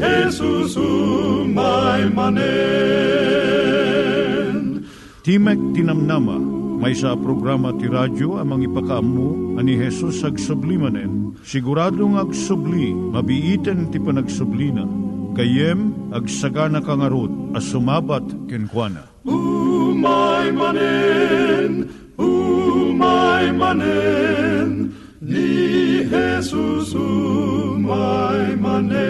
Jesus umay manen Timek Tinamnama, may sa programa ti radyo amang ipakaamu ani Hesus ag sublimanen. Siguradong ag subli, mabiiten ti panagsublina. Kayem ag sagana kangarot as sumabat kenkwana. Umay manen, umay manen, ni Jesus umay manen.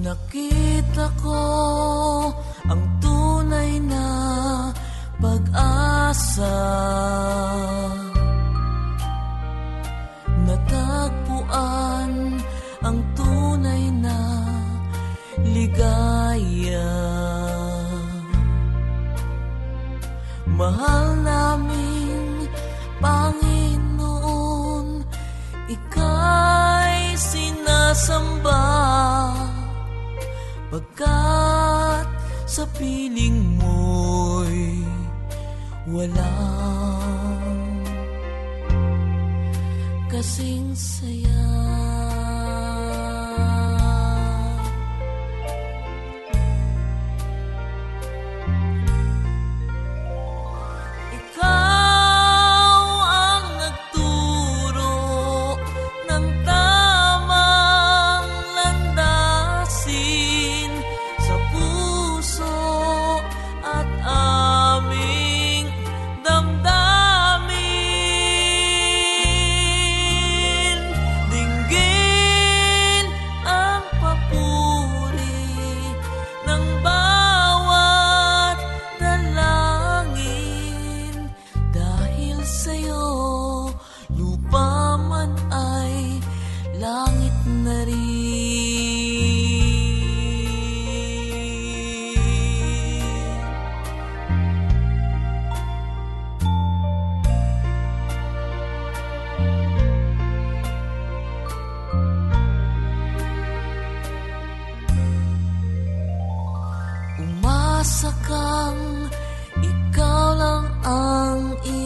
Nakita ko ang tunay na pag-asa walang kasing Umasa kang ikaw lang ang iibigin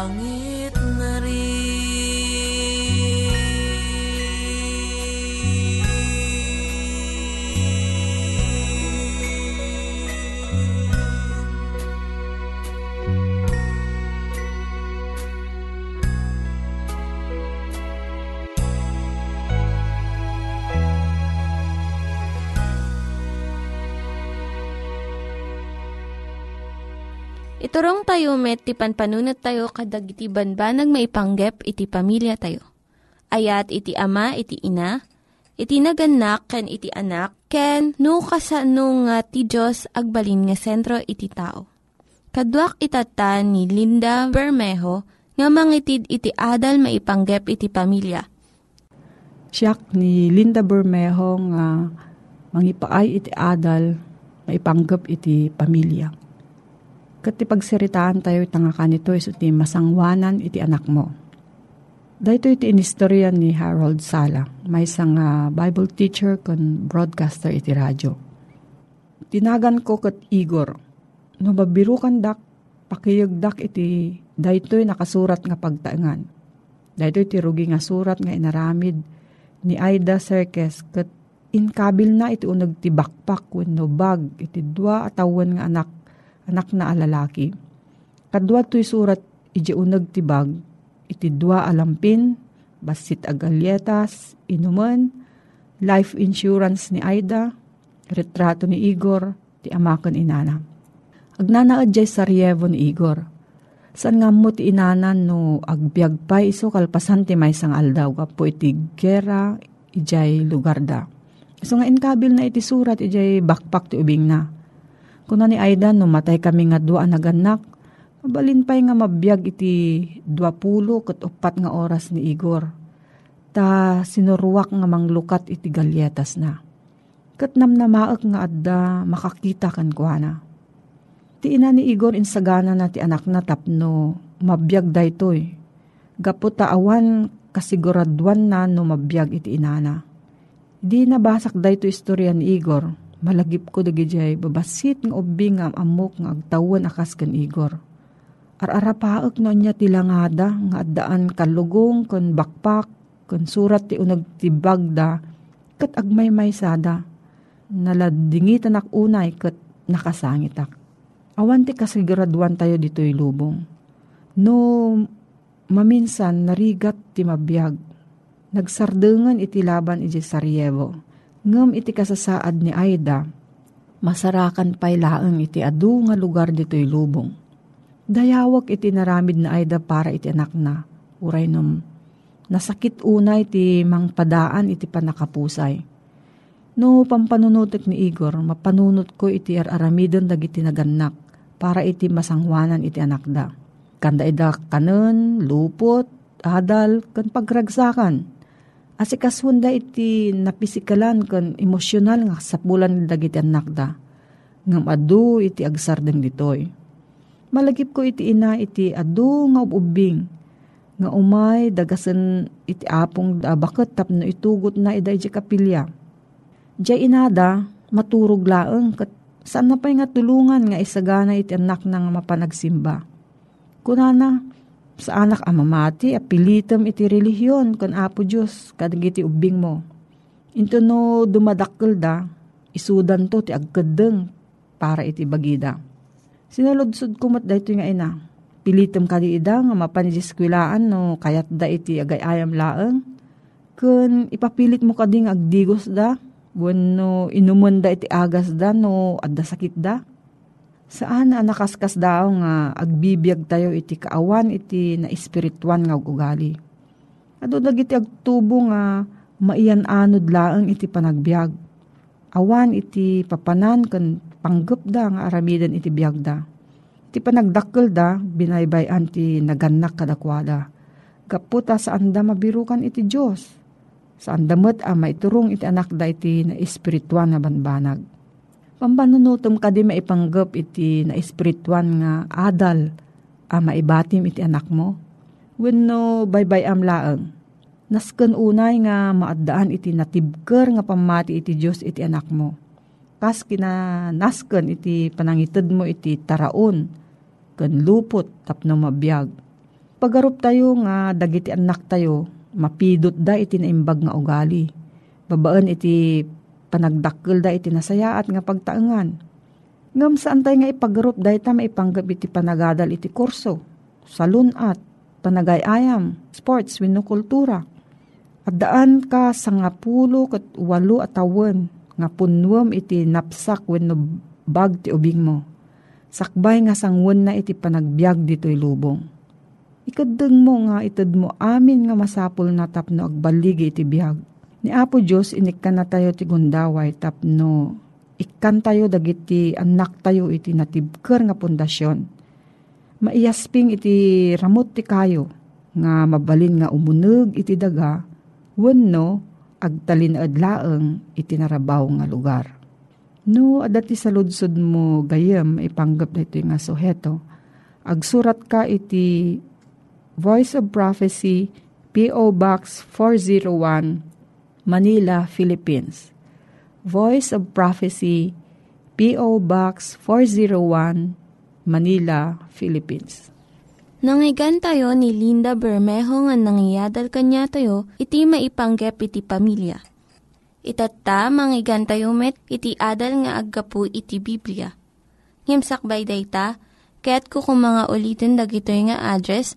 langit na Iturong tayo met, ti panpanunat tayo kadag iti banbanag maipanggep iti pamilya tayo. Ayat iti ama, iti ina, iti naganak, ken iti anak, ken no kasano nga ti Diyos agbalin nga sentro iti tao. Kaduak itatan ni Linda Bermejo nga mangitid iti adal maipanggep iti pamilya. Siyak ni Linda Bermejo nga mangipaay iti adal maipanggap iti pamilya. Kat pagsiritaan tayo itanga kanito iso ti masangwanan iti anak mo. Dahito iti inistorya ni Harold Sala, may isang ah, Bible teacher kon broadcaster iti radyo. Tinagan ko kat Igor, no mabirukan dak, pakiyagdak iti daytoy nakasurat nga pagtaengan. Daytoy ti rugi nga surat nga inaramid ni Aida Serkes kat inkabil na iti unag ti bakpak wenno bag iti dua atawan nga anak anak na alalaki. Kadwa to'y surat iti unag ti bag iti dua alampin basit agalyetas inuman life insurance ni Aida retrato ni Igor ti amakan inana. Agnanaad jay saryevo ni Igor. San nga mo ti inanan no agbyag pa iso kalpasan ti may sang aldaw kapo iti gera ijay lugar da. So nga inkabil na iti surat ijay bakpak ti ubing na. Kuna ni Aida no matay kami nga dua naganak, mabalin pa'y nga mabiyag iti dua pulo kat upat nga oras ni Igor. Ta sinuruwak nga manglukat iti galyetas na. Kat namnamaak nga adda makakita kan kuana. Ti ina ni Igor insagana na ti anak na tapno mabiyag daytoy. Gapo taawan kasiguraduan na no mabiyag iti inana. Di nabasak dayto istorya ni Igor. Malagip ko dagijay babasit nga ubing nga amok nga agtawan akas kan Igor. Ararapaak no niya tilangada nga addaan kalugong kon bakpak kon surat ti unag ti bagda kat agmay sada naladingitan ak unay kat nakasangitak. Awan ti kasiguraduan tayo dito'y lubong. No maminsan narigat ti mabiyag. Nagsardengan iti laban iti Sarajevo. Ngem iti kasasaad ni Aida, masarakan pa'y laeng iti adu nga lugar dito'y lubong. Dayawak iti naramid na Aida para iti anak na. Uray num, nasakit unay iti mangpadaan iti panakapusay. No pampanunutek ni Igor, mapanunot ko iti aramidon dagiti naganak para iti masangwanan iti anak da. Kanda ida kanon, lupot, adal, kan pagragsakan. Asikaswanda iti napisikalan kan emosyonal nga sapulan dagiti anak da. Ngam adu iti agsardeng ditoy. Malagip ko iti ina iti adu nga ububing. Nga umay dagasan iti apong da bakit tapno itugot na ida iti kapilya. Diyay inada, maturog laeng kat saan na pa'y nga tulungan nga isagana iti anak na nga mapanagsimba. Kunana, sa anak amamati, apilitam iti relihiyon kan apo Diyos, kadag iti ubing mo. Into no dumadakkel da, isudan to ti agkadeng para iti bagida. Sinaludsod kumat da ito nga ina. Pilitam kadi ida nga mapanijeskwilaan no kayat da iti agay ayam laeng. Kun ipapilit mo kading agdigos da, Wano inumun da iti agas da no adda sakit da. Saan na nakaskas daw nga agbibiyag tayo iti kaawan iti na espirituan nga ugali. Ado dagiti agtubo nga maiyan anod laang iti panagbiag. Awan iti papanan kan panggap da nga aramidan iti biag da. Iti panagdakkel da binaybayan ti naganak kadakwada. Kaputa saan da mabirukan iti Diyos. Saan damat a maiturong iti anak da iti na espirituan na banbanag Pambanunutom ka di maipanggap iti na espirituan nga adal a maibatim iti anak mo. Wenno baybay am laeng. Nasken unay nga maadaan iti natibker nga pamati iti Dios iti anak mo. Kas kina nasken iti panangited mo iti taraon ken lupot tapno mabiyag. Pagarup tayo nga dagiti anak tayo mapidot da iti naimbag nga ugali. Babaan iti panagdakkel da iti nasayaat nga pagtaengan. Ngam saan tayo nga ipagrup da ita maipanggap iti panagadal iti kurso, salunat, panagayayam, sports, wino kultura. At daan ka sa nga pulo kat walo at awan nga punwam iti napsak wenno bag ti ubing mo. Sakbay nga sangwan na iti panagbiag dito'y lubong. Ikadeng mo nga itad mo amin nga masapul na tapno agbaligi iti biag Ni Apo Diyos, inikkan na tayo ti gundaway tapno ikkan tayo dagiti anak tayo iti natibker nga pundasyon. Maiyasping iti ramot ti kayo nga mabalin nga umuneg iti daga wenno agtalin adlaeng iti narabaw nga lugar. No, adati sa ludsod mo gayem ipanggap na ito nga suheto. Agsurat ka iti Voice of Prophecy, P.O. Box 401, Manila, Philippines. Voice of Prophecy, P.O. Box 401, Manila, Philippines. Nangyigan tayo ni Linda Bermejo nga nangyadal kanya tayo, iti maipanggep iti pamilya. Manggigan tayo met, iti adal nga aggapu iti Biblia. Ngimsakbay day ta, kaya't kukumanga ulitin dagito nga address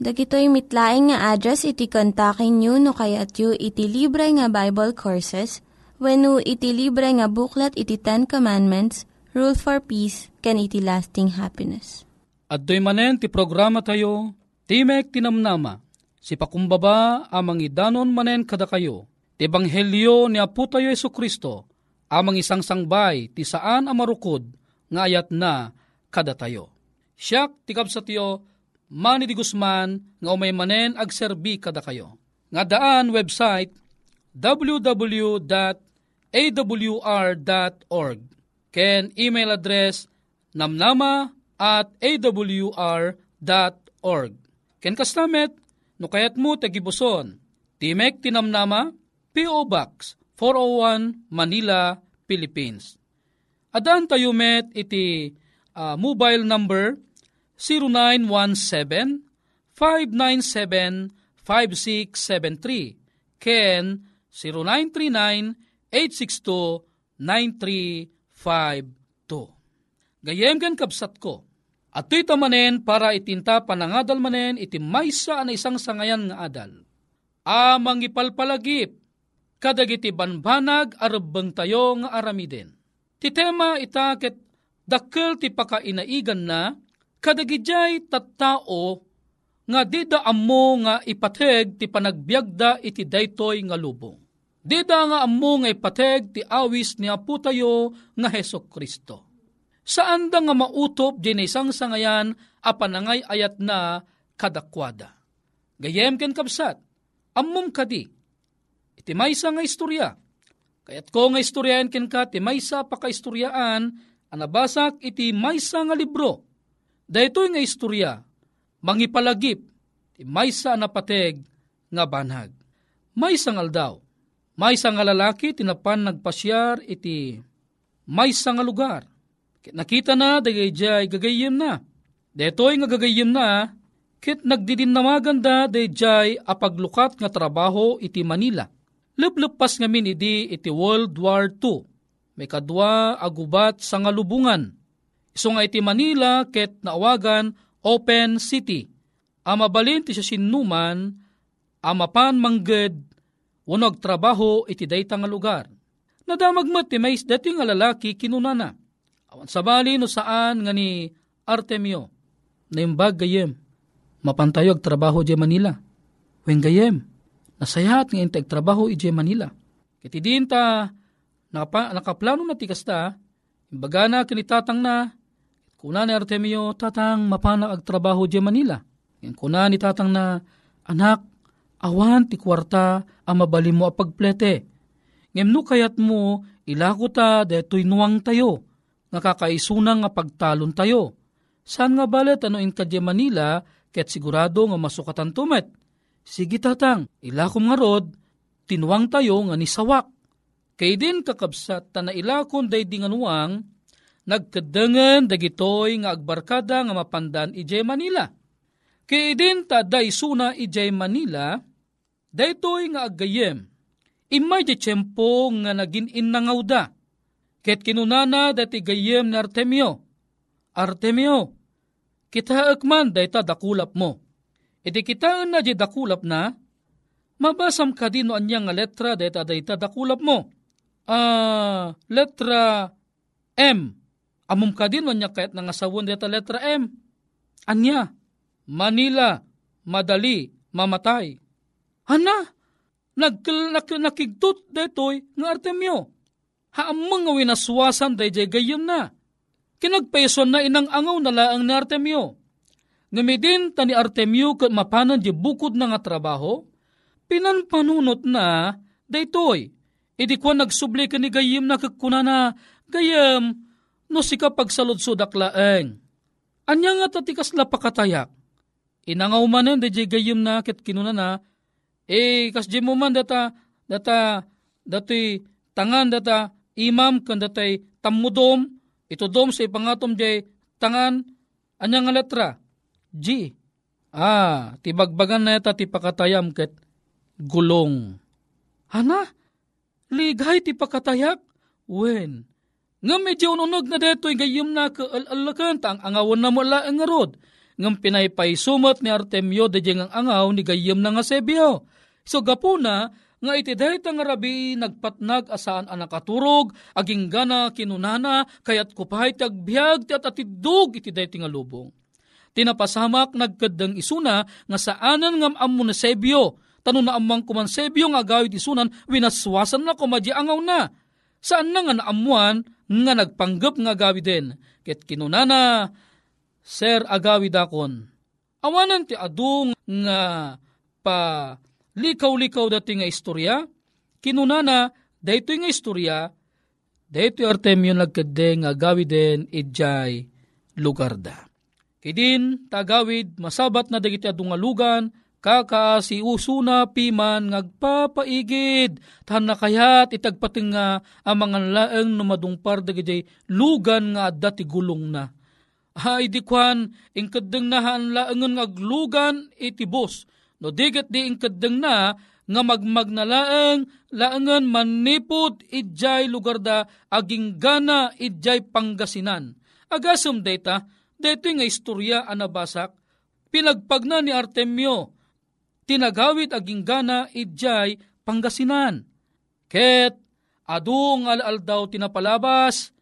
Dagitoy mitlaing nga address iti kontakin nyo no kayat yu iti libre nga Bible Courses when iti libre nga buklat iti Ten Commandments, Rule for Peace, can iti lasting happiness. At doy manen ti programa tayo, Timek Tinamnama, si pakumbaba amang idanon manen kada kayo, ti Ebanghelyo ni Apo tayo Yesu Kristo, amang isang sangbay ti saan amarukod nga ayat na kada tayo. Siyak ti kapsatyo, Manny Di Guzman nga umay manen agserbi kada kayo. Nga daan website www.awr.org ken email address namnama at awr.org. Ken kastamet, no kayat mo tagibuson, Timek Tinamnama, P.O. Box 401 Manila, Philippines. Adaan tayo met iti uh, mobile number 0917-597-5673 Ken 0939-862-9352 Gayem gan kapsat ko, at ito'y tamanen para itinta panangadal manen iti maysa na isang sangayan nga adal. Amang ipalpalagip, kadagiti banbanag arabang tayo nga aramiden. Ti tema itaket dakkel ti pakainaigan na kadagijay tattao nga dida ammo nga ipateg ti panagbiagda iti daytoy nga lubong. Dida nga ammo nga ipateg ti awis ni Apo tayo nga Heso Kristo. Saan da nga mautop di isang sangayan a panangay ayat na kadakwada. Gayem ken kapsat, ammom kadi, iti maysa nga istorya. Kayat ko nga istoryahan ken ka, ti maysa pa ka istoryaan, anabasak iti maysa nga libro Daytoy nga istorya, mangipalagip, maysa na pateg nga banhag. Maysa nga aldaw, maysa nga lalaki tinapan nagpasyar iti maysa nga lugar. Kit nakita na, dagay jay gagayim na. Detoy nga gagayim na, kit nagdidin na maganda, day jay apaglukat nga trabaho iti Manila. Luplupas ngamin idi iti World War II. May kadwa agubat sa ngalubungan. Iso nga iti Manila ket naawagan Open City. Amabalin ti siya sinuman, amapan mangged, unog trabaho iti dayta nga lugar. Nadamag mo ti may dati nga lalaki kinunana. Awan sabali no saan nga ni Artemio. Naimbag gayem. Mapantayog trabaho di Manila. Wen gayem. Nasayat nga integ trabaho ije Manila. Kiti din ta nakaplano na tikas ta. Imbaga na kinitatang na. Kuna ni Artemio tatang mapana ag trabaho di Manila. Yan kuna ni tatang na anak awan ti kwarta ang mabali mo apagplete. Ngem no kayat mo ilako ta detoy nuwang tayo nga kakaisunang nga pagtalon tayo. Saan nga balet ano in kadya Manila, ket sigurado nga masukatan tumet. Sige tatang, ilakom nga rod, tinuwang tayo nga ni sawak. Kay din kakabsat ta na ilakon day di nga nagkadangan dagitoy nga agbarkada nga mapandan ije Manila. Kay din ta day suna ije Manila, daytoy nga aggayem, imay di tiyempo nga nagin innangaw da Ket kinunana dati gayem ni Artemio. Artemio, kita akman dayta dakulap mo. Iti kita na di dakulap na, mabasam ka din no nga letra dayta dayta dakulap mo. Ah, letra M. Amum ka din no anya kahit nangasawon dayta letra M. Anya, Manila, madali, mamatay. Hana, nag, nak, daytoy nga Artemio haamang nga winaswasan day jay gayam na. Kinagpeson na inang angaw na laang ni Artemio. Ngamidin ta ni Artemio kat mapanan di bukod na nga trabaho, pinanpanunot na daytoy. Idi kwa nagsubli ka ni gayam na kakuna na, gayam, no si kapag saludsudak laeng. Anya nga tatikas la pakatayak. Inangaw manen di gayam na kat kinuna na, eh kas mo man data, data, dati tangan data imam kan datay tammudom, ito dom sa ipangatom jay tangan, anya nga letra? G. Ah, tibagbagan na yata ti pakatayam ket gulong. Hana? Ligay ti pakatayak? Wen. Nga medyo ununog na deto gayim na ka alalakan ang angawan na mo ang ngarod. Ngam pinaypay sumat ni Artemio de ang angaw ni gayim na nga sebyo. So gapuna, nga iti dayta nga rabi nagpatnag asaan ang nakaturog, aging gana kinunana, kayat kupay ti agbyag ti at atidog iti dayti nga lubong. Tinapasamak nagkadang isuna nga saanan ngam ammo na sebyo, tanong na amang kumansebyo nga agawid isunan, winaswasan na kumadya angaw na. Saan na nga naamuan nga nagpanggap nga agawid din. Ket kinunana, Sir agawid akon. Awanan ti adung nga pa likaw-likaw dati nga istorya, kinunana, dayto nga istorya, dayto Artemio nagkade nga gawiden idjay lugar da. Kidin, tagawid, masabat na dagiti adungalugan, kaka si usuna piman ngagpapaigid, tahan na kayat itagpating nga ang mga laeng no madungpar dagiti lugan nga adda ti gulong na. Ay di kwan, ingkadeng nahan laengan ngaglugan iti bus, No digat di inkadeng na nga magmag na laeng laengan manipod idjay lugar da aging gana idjay panggasinan. Agasum data, dito nga istorya anabasak, pinagpagna ni Artemio, tinagawid aging gana idjay panggasinan. Ket, adung alal daw tinapalabas,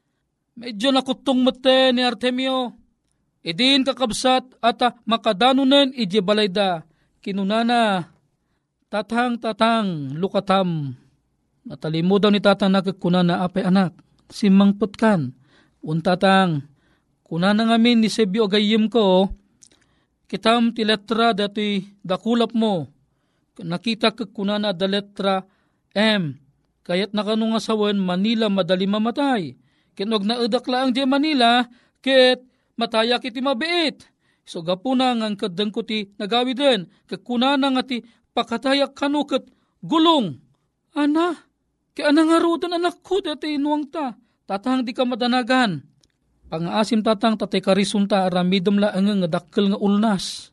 medyo nakutong mate ni Artemio, idin kakabsat at makadanunan ije balayda, kinunana, tatang tatang lukatam, natalimo daw ni tatang nagkakunana apay anak, simangpot kan, untatang, kunana ngamin ni Sebyo agayim ko, kitam ti letra dati dakulap mo, nakita ka kunana da letra M, kayat nakano nga sawan Manila madali mamatay, kinog na lang di Manila, ket matayak iti mabiit, So gapuna nga kadang ko nagawi din, kakuna nga ti pakatayak kanukat gulong. Ana, kaya nga rudan anak ko dati inuwang ta, tatang di ka madanagan. Pangaasim tatang tatay karisunta aramidom la ang nga dakkel nga ulnas.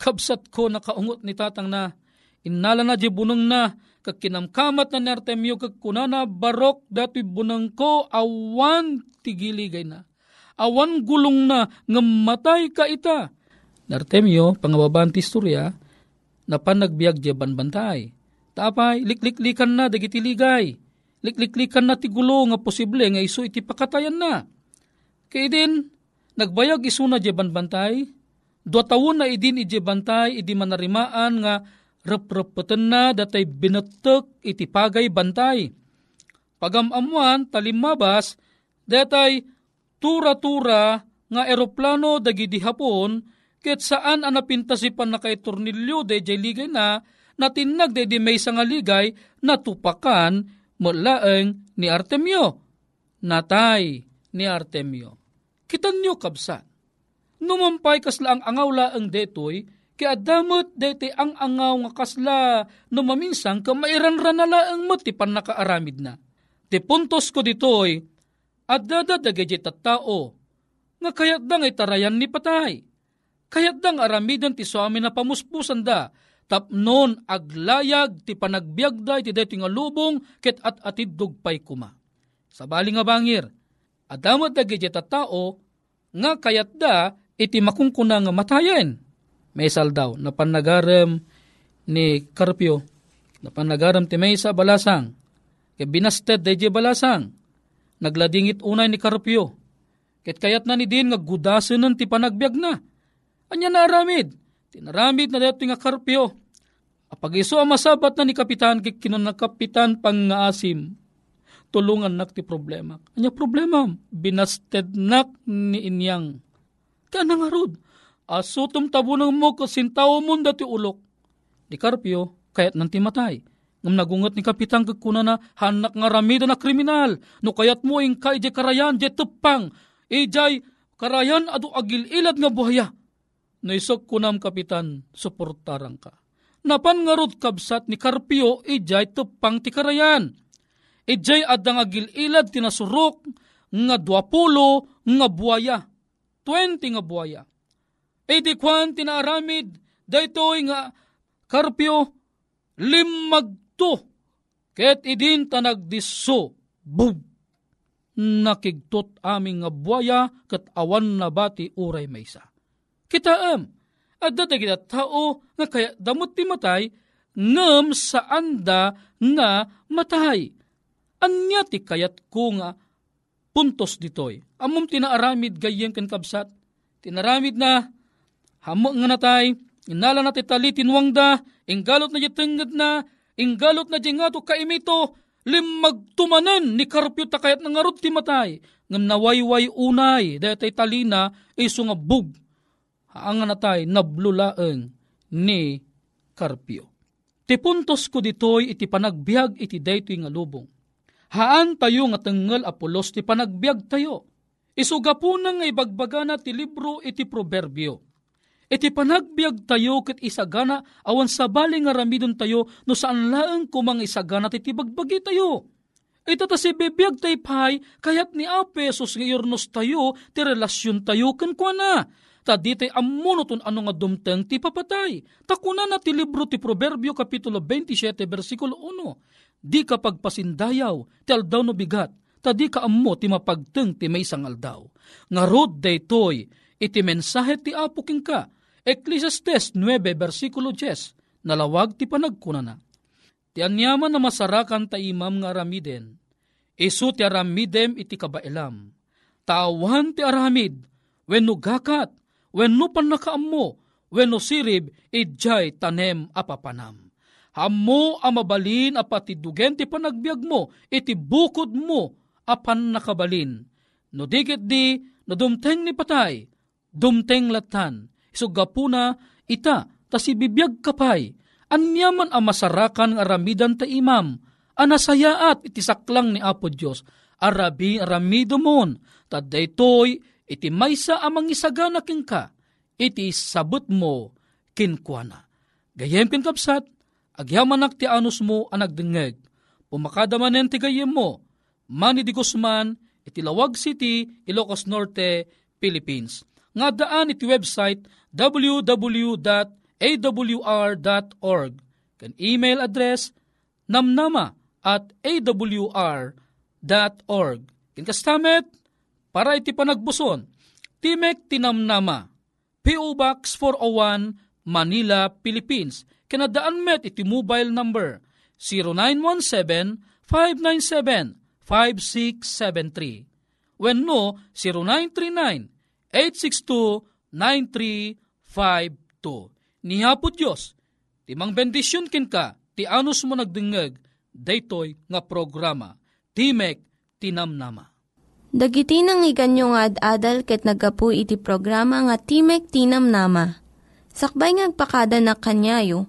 Kabsat ko nakaungot ni tatang na inala na di bunang na kag kinamkamat na nertemyo kag kunana barok dati bunang ko awan tigiligay na. Awan gulong na nga matay ka ita. Nertemyo, pangababaan ti istorya, na panagbiag di banbantay. Tapay, likliklikan na dagiti ligay. Likliklikan na ti gulo nga posible nga iso iti pakatayan na. Kaya din, nagbayag iso na di banbantay, dua tawon na idin iti bantay, idi manarimaan nga reprepeten na datay binetek iti pagay bantay. Pagamamuan talimabas, datay tura-tura nga eroplano dagidi hapon, ket saan anapintasipan na kay tornilyo de ligay na, natinag de di may nga ligay, natupakan mulaeng ni Artemio. Natay ni Artemio. Kitan nyo kabsa. Numampay kasla ang angawla ang detoy, kaya damot dete ang angaw nga kasla no maminsang ka mairanran nala ang matipan nakaaramid na. Ti puntos ko ditoy, at dadadagay tao, nga kayat dang itarayan ni patay. Kayat dang aramidan ti suami na pamuspusan da, tapnon aglayag ti panagbiagday ti deti nga lubong ket at atid dugpay kuma. Sa bali nga bangir, adamot dagay tao, nga kayat da iti makungkuna nga matayen may saldaw na ni Carpio, na ti Mesa balasang, kay binasted day balasang, nagladingit unay ni Carpio, ket kayat na ni din nga gudasen ti panagbiag na. Anya na aramid, tinaramid na dato nga Carpio, apag iso ang masabat na ni Kapitan kay kinon na Kapitan pang nga asim, tulungan nak ti problema. Anya problema, binasted nak ni inyang. Kaya nangarod, Asutom tabunang mo kasintaw mo dati ulok. Di Carpio, kayat nanti matay. Ngam nagungot ni Kapitang kagkuna na hanak nga ramida na kriminal. No kayat mo ing kay di karayan, di tepang. Ijay karayan adu agil ilad nga buhaya. Naisok kunam Kapitan, suportarang ka. Napan nga rod kabsat ni Carpio, ijay tepang ti karayan. Ijay adang agil ilad tinasurok nga duapulo nga buhaya. 20 nga buhaya E di kwan tinaaramid, daytoy nga karpyo, limagto, ket idin tanagdiso, bub, nakigtot aming nga buaya, kat awan na bati uray maysa. Kitaam, at dati kita tao, nga kaya damot ti matay, ngem sa anda nga matay. Anya ti kayat ko nga puntos ditoy. Amom tinaaramid gayeng kan kabsat. Tinaramid na Hamo nga natay, inala na titali tinwangda, inggalot na jitinggad na, inggalot na jingato kaimito, limagtumanan ni karpyo takayat ng arot ti matay, ngam nawayway unay, dayatay talina, iso nga bug, nga natay, nablulaeng ni karpyo. Ti puntos ko ditoy iti panagbiag iti daytoy nga lubong. Haan tayo nga tengel apolos ti panagbiag tayo. Isuga po nga ibagbaga na ti libro iti proverbio iti panagbiag tayo ket isagana awan sabali nga ramidon tayo no saan laeng kumang isagana ti bagbagi tayo. Ito ta si bibiyag tayo pay, kayat ni Apesos nga irnos tayo, ti relasyon tayo kan na. Ta di tay amunoton ano nga dumteng ti papatay. Takuna na ti libro ti Proverbio Kapitulo 27 versikulo 1. Di ka pagpasindayaw, ti aldaw no bigat, ta di ka ammo ti mapagteng ti may aldaw. Nga rod daytoy, iti mensahe ti apo king ka, Ecclesiastes 9 versikulo 10, nalawag ti panagkunana. Ti anyaman na masarakan ta imam nga aramiden, isu ti aramidem iti kabailam. Tawan ti aramid, wenno gakat, wenno panakaammo, wenno sirib, idjay tanem apapanam. Hammo amabalin apatidugen ti panagbiag mo, iti bukod mo apan nakabalin. No digit di, no dumteng ni patay, dumteng latan, Isugapuna ita, ta si bibiyag kapay, anyaman ang masarakan ng aramidan ta imam, anasayaat iti saklang ni Apo Diyos, arabi aramido mon, ta daytoy iti maysa amang isagana king ka, iti sabot mo kinkwana. Gayem kin kapsat, agyamanak ti anus mo anagdengeg, pumakadamanen ti gayem mo, mani di Guzman, iti Lawag City, Ilocos Norte, Philippines. Nga daan iti website www.awr.org. Kan email address namnama at awr.org. Kinkastamet, para iti panagbuson, Timek Tinamnama, P.O. Box 401, Manila, Philippines. Kanadaan met iti mobile number 0917-597-5673. When no, 0939-862-9352. Nihapot Diyos, timang bendisyon kin ka, ti anus mo nagdingeg, daytoy nga programa, Timek Tinamnama. Dagiti nang iganyo nga ad-adal ket nagapu iti programa nga Timek Tinam Nama. Sakbay ngagpakada na kanyayo,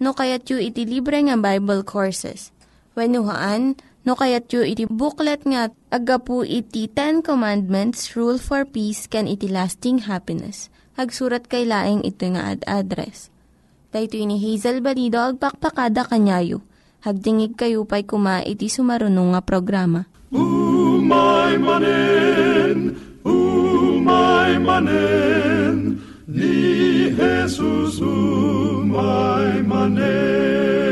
no kayat yu iti libre nga Bible Courses. When no kayat yu iti booklet nga agapu iti Ten Commandments, Rule for Peace, can iti lasting happiness. Hagsurat kay laing ito nga ad address. Daytoy ni Hazel Balido agpakpakada kanyayo. Hagdingig kayo pa'y kuma iti sumarunong nga programa. Umay manen, umay manen, Jesus umay manen.